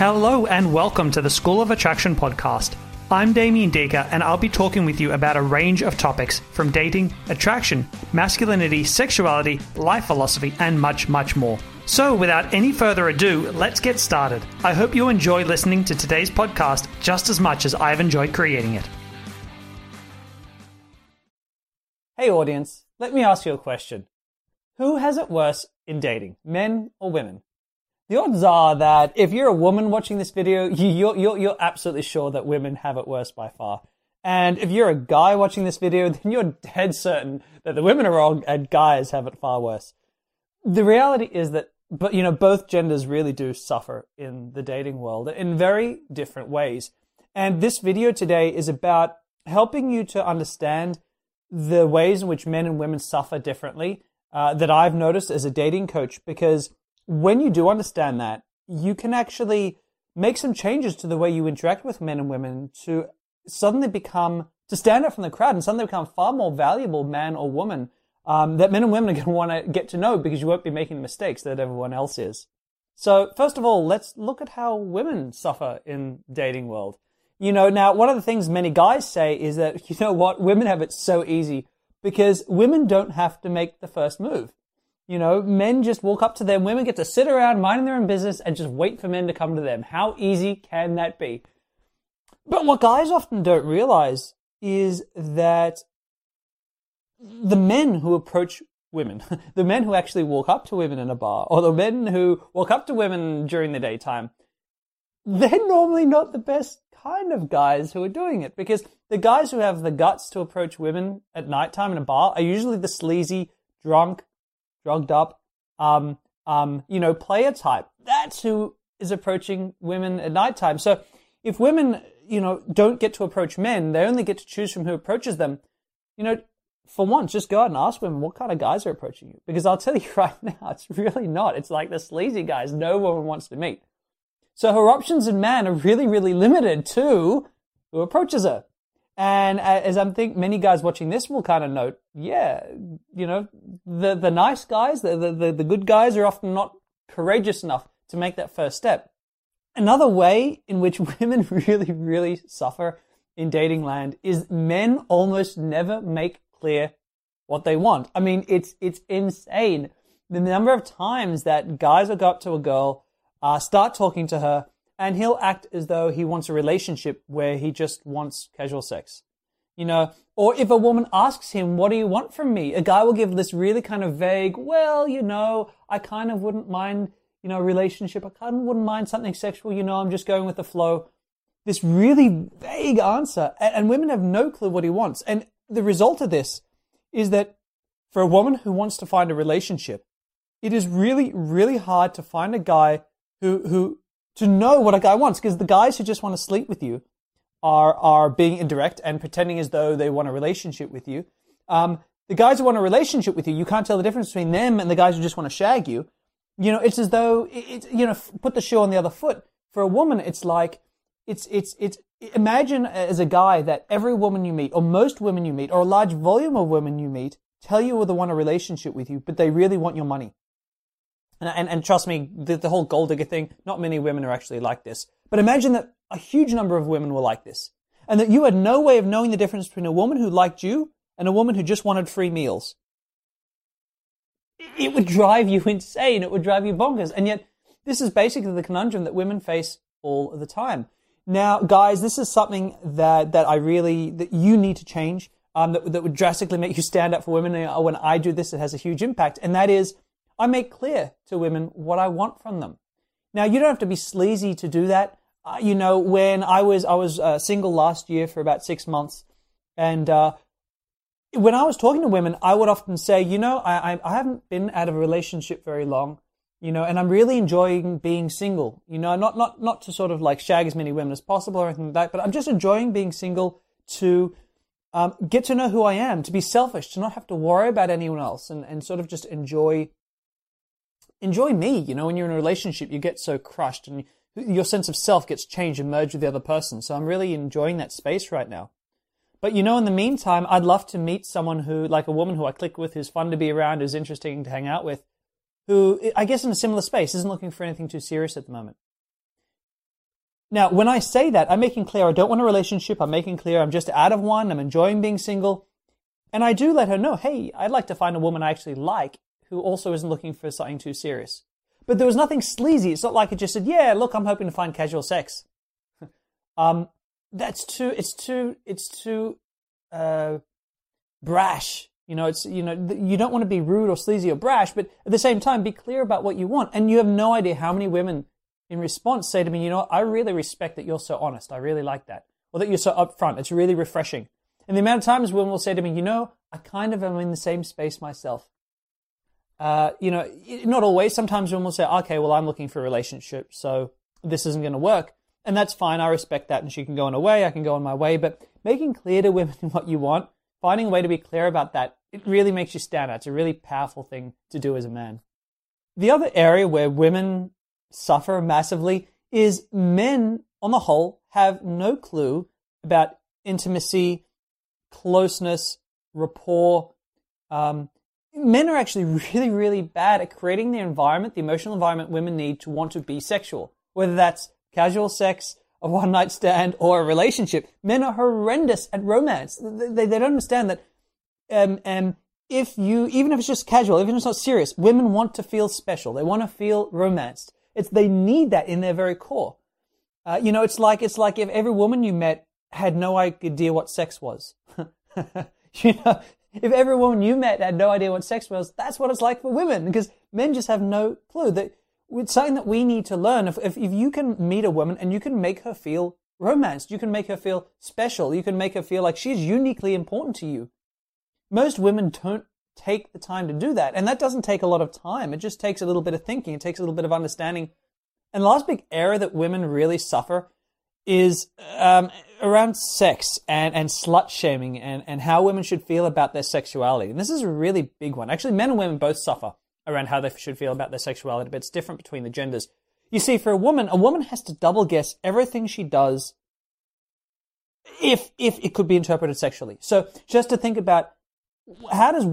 Hello and welcome to the School of Attraction podcast. I'm Damien Diecke and I'll be talking with you about a range of topics from dating, attraction, masculinity, sexuality, life philosophy, and much, much more. So, without any further ado, let's get started. I hope you enjoy listening to today's podcast just as much as I've enjoyed creating it. Hey, audience, let me ask you a question Who has it worse in dating, men or women? The odds are that if you're a woman watching this video, you're, you're, you're absolutely sure that women have it worse by far. And if you're a guy watching this video, then you're dead certain that the women are wrong and guys have it far worse. The reality is that, but you know, both genders really do suffer in the dating world in very different ways. And this video today is about helping you to understand the ways in which men and women suffer differently uh, that I've noticed as a dating coach because when you do understand that, you can actually make some changes to the way you interact with men and women to suddenly become, to stand out from the crowd and suddenly become far more valuable man or woman um, that men and women are going to want to get to know because you won't be making the mistakes that everyone else is. So first of all, let's look at how women suffer in dating world. You know, now one of the things many guys say is that, you know what, women have it so easy because women don't have to make the first move. You know, men just walk up to them, women get to sit around minding their own business and just wait for men to come to them. How easy can that be? But what guys often don't realize is that the men who approach women, the men who actually walk up to women in a bar, or the men who walk up to women during the daytime, they're normally not the best kind of guys who are doing it because the guys who have the guts to approach women at nighttime in a bar are usually the sleazy, drunk, drugged up, um, um, you know, player type. That's who is approaching women at nighttime. So if women, you know, don't get to approach men, they only get to choose from who approaches them. You know, for once, just go out and ask women what kind of guys are approaching you. Because I'll tell you right now, it's really not. It's like the sleazy guys no woman wants to meet. So her options in man are really, really limited to who approaches her. And as I'm think many guys watching this will kind of note, yeah, you know, the, the nice guys, the, the, the good guys are often not courageous enough to make that first step. Another way in which women really, really suffer in dating land is men almost never make clear what they want. I mean, it's, it's insane. The number of times that guys will go up to a girl, uh, start talking to her, and he'll act as though he wants a relationship where he just wants casual sex. You know, or if a woman asks him, what do you want from me? A guy will give this really kind of vague, well, you know, I kind of wouldn't mind, you know, a relationship. I kind of wouldn't mind something sexual. You know, I'm just going with the flow. This really vague answer. And women have no clue what he wants. And the result of this is that for a woman who wants to find a relationship, it is really, really hard to find a guy who, who to know what a guy wants because the guys who just want to sleep with you are are being indirect and pretending as though they want a relationship with you. Um, the guys who want a relationship with you, you can't tell the difference between them and the guys who just want to shag you. You know, it's as though it's you know put the shoe on the other foot. For a woman, it's like it's it's it's imagine as a guy that every woman you meet, or most women you meet, or a large volume of women you meet, tell you they want a relationship with you, but they really want your money. And, and, and trust me, the, the whole gold digger thing, not many women are actually like this. But imagine that a huge number of women were like this. And that you had no way of knowing the difference between a woman who liked you and a woman who just wanted free meals. It would drive you insane. It would drive you bonkers. And yet, this is basically the conundrum that women face all the time. Now, guys, this is something that, that I really, that you need to change, um, that, that would drastically make you stand up for women. When I do this, it has a huge impact. And that is, I make clear to women what I want from them. Now, you don't have to be sleazy to do that. Uh, you know, when I was I was uh, single last year for about six months, and uh, when I was talking to women, I would often say, you know, I, I haven't been out of a relationship very long, you know, and I'm really enjoying being single. You know, not not not to sort of like shag as many women as possible or anything like that, but I'm just enjoying being single to um, get to know who I am, to be selfish, to not have to worry about anyone else, and, and sort of just enjoy enjoy me. You know, when you're in a relationship, you get so crushed and your sense of self gets changed and merged with the other person. So I'm really enjoying that space right now. But you know, in the meantime, I'd love to meet someone who, like a woman who I click with, who's fun to be around, who's interesting to hang out with, who I guess in a similar space isn't looking for anything too serious at the moment. Now, when I say that, I'm making clear I don't want a relationship. I'm making clear I'm just out of one. I'm enjoying being single. And I do let her know, hey, I'd like to find a woman I actually like who also isn't looking for something too serious. But there was nothing sleazy. It's not like it just said, yeah, look, I'm hoping to find casual sex. um, that's too, it's too, it's too, uh, brash. You know, it's, you know, you don't want to be rude or sleazy or brash, but at the same time, be clear about what you want. And you have no idea how many women in response say to me, you know, I really respect that you're so honest. I really like that. Or that you're so upfront. It's really refreshing. And the amount of times women will say to me, you know, I kind of am in the same space myself. Uh, you know, not always. Sometimes women will say, okay, well, I'm looking for a relationship, so this isn't going to work. And that's fine. I respect that. And she can go on her way. I can go on my way. But making clear to women what you want, finding a way to be clear about that, it really makes you stand out. It's a really powerful thing to do as a man. The other area where women suffer massively is men, on the whole, have no clue about intimacy, closeness, rapport. Um, men are actually really, really bad at creating the environment, the emotional environment women need to want to be sexual. Whether that's casual sex, a one night stand, or a relationship. Men are horrendous at romance. They, they don't understand that um, um, if you, even if it's just casual, even if it's not serious, women want to feel special. They want to feel romanced. It's they need that in their very core. Uh, you know, it's like it's like if every woman you met had no idea what sex was. you know, if every woman you met had no idea what sex was, that's what it's like for women because men just have no clue. That it's something that we need to learn. If, if if you can meet a woman and you can make her feel romanced, you can make her feel special, you can make her feel like she's uniquely important to you. Most women don't take the time to do that. And that doesn't take a lot of time. It just takes a little bit of thinking. It takes a little bit of understanding. And the last big error that women really suffer is um, around sex and, and slut shaming and, and how women should feel about their sexuality. And this is a really big one. Actually, men and women both suffer around how they should feel about their sexuality, but it's different between the genders. You see, for a woman, a woman has to double guess everything she does if if it could be interpreted sexually. So just to think about how does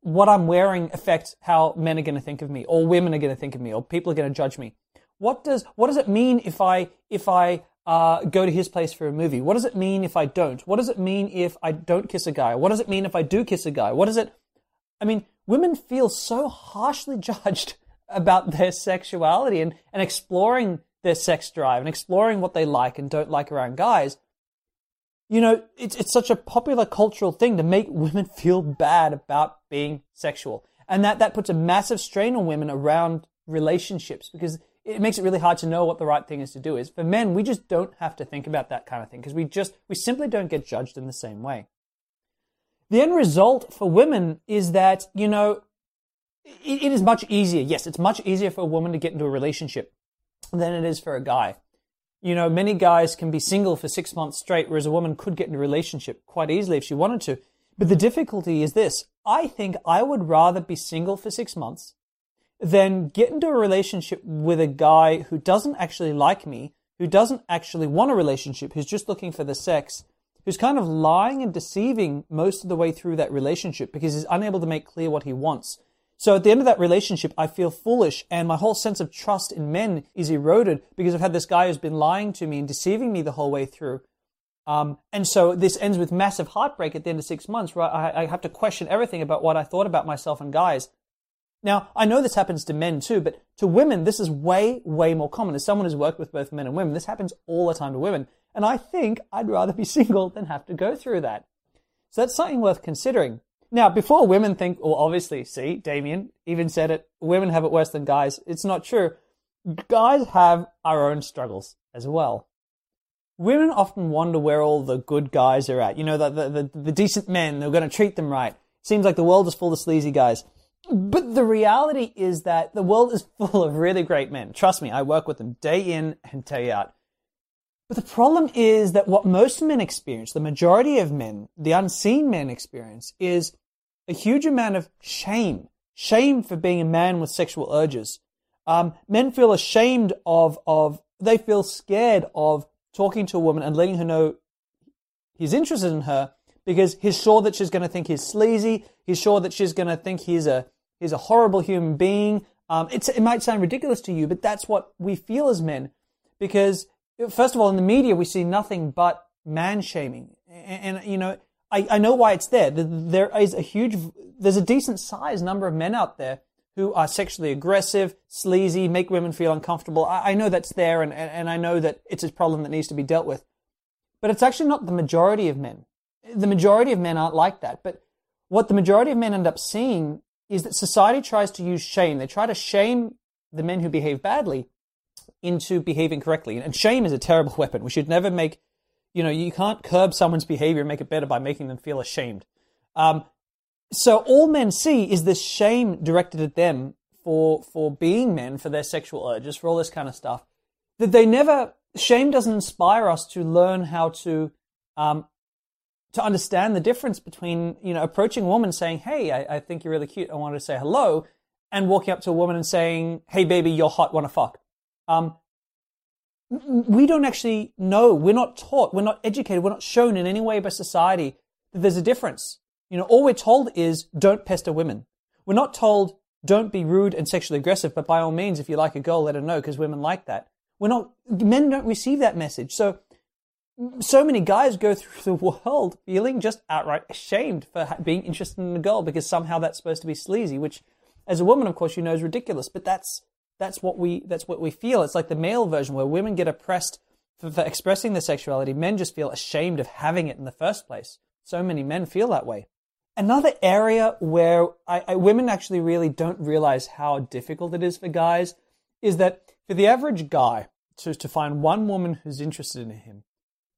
what I'm wearing affect how men are going to think of me, or women are going to think of me, or people are going to judge me. What does what does it mean if I if I uh, go to his place for a movie? What does it mean if I don't? What does it mean if I don't kiss a guy? What does it mean if I do kiss a guy? What does it? I mean, women feel so harshly judged about their sexuality and, and exploring their sex drive and exploring what they like and don't like around guys you know, it's, it's such a popular cultural thing to make women feel bad about being sexual. And that, that puts a massive strain on women around relationships because it makes it really hard to know what the right thing is to do is. For men, we just don't have to think about that kind of thing because we just, we simply don't get judged in the same way. The end result for women is that, you know, it, it is much easier. Yes, it's much easier for a woman to get into a relationship than it is for a guy. You know, many guys can be single for six months straight, whereas a woman could get into a relationship quite easily if she wanted to. But the difficulty is this. I think I would rather be single for six months than get into a relationship with a guy who doesn't actually like me, who doesn't actually want a relationship, who's just looking for the sex, who's kind of lying and deceiving most of the way through that relationship because he's unable to make clear what he wants. So at the end of that relationship, I feel foolish and my whole sense of trust in men is eroded because I've had this guy who's been lying to me and deceiving me the whole way through. Um, and so this ends with massive heartbreak at the end of six months where I, I have to question everything about what I thought about myself and guys. Now, I know this happens to men too, but to women, this is way, way more common. As someone who's worked with both men and women, this happens all the time to women. And I think I'd rather be single than have to go through that. So that's something worth considering. Now, before women think, well, obviously, see, Damien even said it, women have it worse than guys. It's not true. Guys have our own struggles as well. Women often wonder where all the good guys are at. You know, the, the, the, the decent men, they're going to treat them right. Seems like the world is full of sleazy guys. But the reality is that the world is full of really great men. Trust me, I work with them day in and day out. But the problem is that what most men experience, the majority of men, the unseen men experience, is a huge amount of shame, shame for being a man with sexual urges. Um, men feel ashamed of, of, they feel scared of talking to a woman and letting her know he's interested in her because he's sure that she's going to think he's sleazy. He's sure that she's going to think he's a, he's a horrible human being. Um, it might sound ridiculous to you, but that's what we feel as men because first of all, in the media, we see nothing but man shaming. And, and, you know, I, I know why it's there. There is a huge, there's a decent sized number of men out there who are sexually aggressive, sleazy, make women feel uncomfortable. I, I know that's there and, and, and I know that it's a problem that needs to be dealt with. But it's actually not the majority of men. The majority of men aren't like that. But what the majority of men end up seeing is that society tries to use shame. They try to shame the men who behave badly into behaving correctly. And shame is a terrible weapon. We should never make, you know, you can't curb someone's behavior and make it better by making them feel ashamed. Um, so all men see is this shame directed at them for for being men, for their sexual urges, for all this kind of stuff. That they never shame doesn't inspire us to learn how to um, to understand the difference between you know approaching a woman saying, "Hey, I, I think you're really cute. I wanted to say hello," and walking up to a woman and saying, "Hey, baby, you're hot. Want to fuck?" Um, we don't actually know. We're not taught. We're not educated. We're not shown in any way by society that there's a difference. You know, all we're told is don't pester women. We're not told don't be rude and sexually aggressive, but by all means, if you like a girl, let her know because women like that. We're not, men don't receive that message. So, so many guys go through the world feeling just outright ashamed for being interested in a girl because somehow that's supposed to be sleazy, which as a woman, of course, you know is ridiculous, but that's, that's what we, that's what we feel. It's like the male version where women get oppressed for, for expressing their sexuality. Men just feel ashamed of having it in the first place. So many men feel that way. Another area where I, I, women actually really don't realize how difficult it is for guys is that for the average guy to, to find one woman who's interested in him,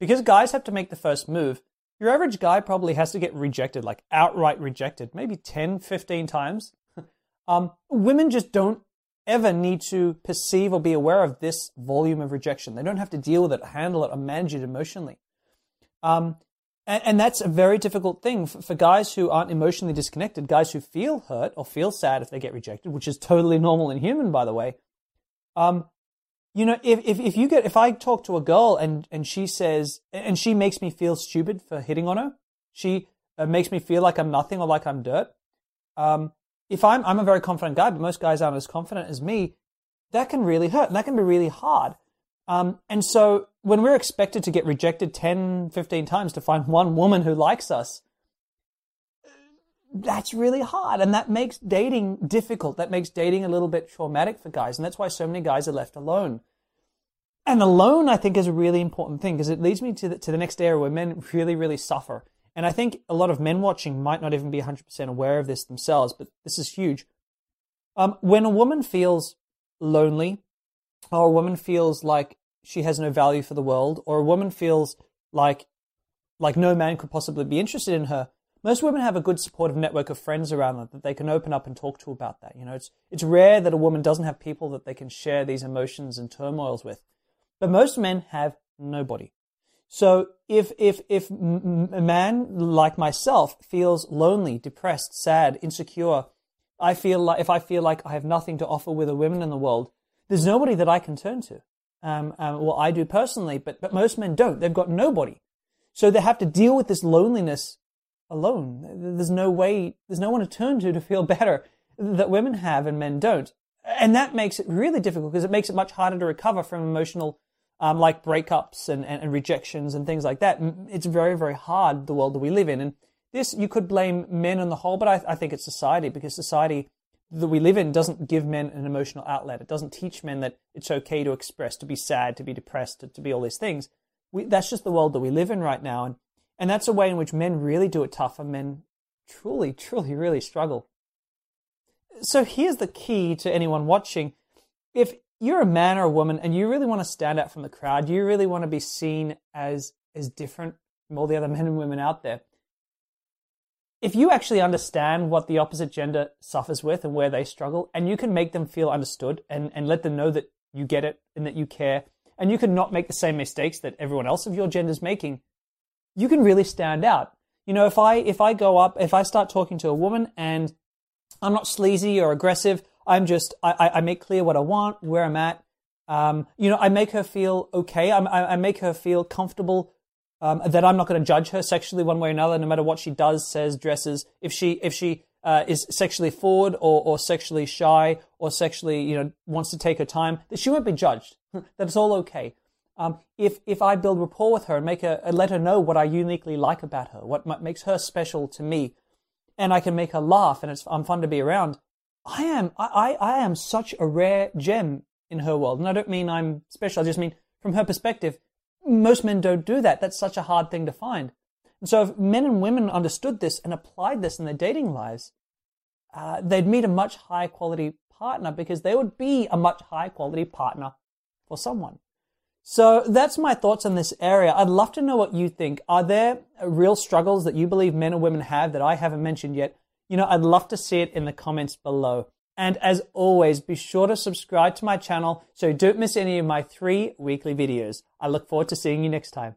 because guys have to make the first move, your average guy probably has to get rejected, like outright rejected, maybe 10, 15 times. um, women just don't ever need to perceive or be aware of this volume of rejection. They don't have to deal with it, handle it, or manage it emotionally. Um, and, and, that's a very difficult thing for, for, guys who aren't emotionally disconnected, guys who feel hurt or feel sad if they get rejected, which is totally normal and human, by the way. Um, you know, if, if, if you get, if I talk to a girl and, and she says, and she makes me feel stupid for hitting on her, she uh, makes me feel like I'm nothing or like I'm dirt. Um, if I'm, I'm a very confident guy, but most guys aren't as confident as me, that can really hurt and that can be really hard. Um, and so when we're expected to get rejected 10, 15 times to find one woman who likes us, that's really hard. And that makes dating difficult. That makes dating a little bit traumatic for guys. And that's why so many guys are left alone. And alone, I think, is a really important thing because it leads me to the, to the next area where men really, really suffer. And I think a lot of men watching might not even be 100% aware of this themselves, but this is huge. Um, when a woman feels lonely, or a woman feels like she has no value for the world, or a woman feels like like no man could possibly be interested in her, most women have a good supportive network of friends around them that they can open up and talk to about that. You know, it's it's rare that a woman doesn't have people that they can share these emotions and turmoils with, but most men have nobody. So if if if a man like myself feels lonely, depressed, sad, insecure, I feel like if I feel like I have nothing to offer with the women in the world, there's nobody that I can turn to. Um, um, well, I do personally, but, but most men don't. They've got nobody. So they have to deal with this loneliness alone. There's no way, there's no one to turn to to feel better that women have and men don't. And that makes it really difficult because it makes it much harder to recover from emotional, um, like breakups and, and, and rejections and things like that. It's very, very hard, the world that we live in. And this, you could blame men on the whole, but I, I think it's society because society that we live in doesn't give men an emotional outlet. It doesn't teach men that it's okay to express, to be sad, to be depressed, to, to be all these things. We, that's just the world that we live in right now. And, and that's a way in which men really do it tough and men truly, truly, really struggle. So here's the key to anyone watching. If you're a man or a woman and you really want to stand out from the crowd, you really want to be seen as, as different from all the other men and women out there, if you actually understand what the opposite gender suffers with and where they struggle, and you can make them feel understood and, and let them know that you get it and that you care, and you can not make the same mistakes that everyone else of your gender is making, you can really stand out. You know, if I if I go up, if I start talking to a woman and I'm not sleazy or aggressive, I'm just I, I make clear what I want, where I'm at. Um, you know, I make her feel okay. I, I make her feel comfortable um, that I'm not going to judge her sexually one way or another, no matter what she does, says, dresses. If she if she uh, is sexually forward or, or sexually shy or sexually you know wants to take her time, that she won't be judged. that it's all okay. Um, if if I build rapport with her and make her let her know what I uniquely like about her, what makes her special to me, and I can make her laugh and it's I'm fun to be around, I am I, I am such a rare gem in her world. And I don't mean I'm special. I just mean from her perspective, most men don't do that. That's such a hard thing to find. And so if men and women understood this and applied this in their dating lives, uh, they'd meet a much higher quality partner because they would be a much higher quality partner for someone. So that's my thoughts on this area. I'd love to know what you think. Are there real struggles that you believe men or women have that I haven't mentioned yet? You know, I'd love to see it in the comments below. And as always, be sure to subscribe to my channel so you don't miss any of my three weekly videos. I look forward to seeing you next time.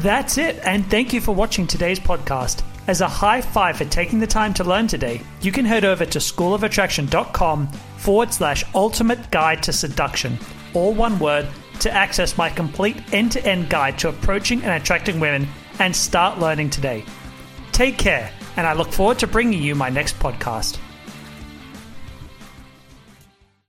That's it, and thank you for watching today's podcast. As a high five for taking the time to learn today, you can head over to schoolofattraction.com forward slash ultimate guide to seduction, all one word, to access my complete end to end guide to approaching and attracting women and start learning today. Take care, and I look forward to bringing you my next podcast.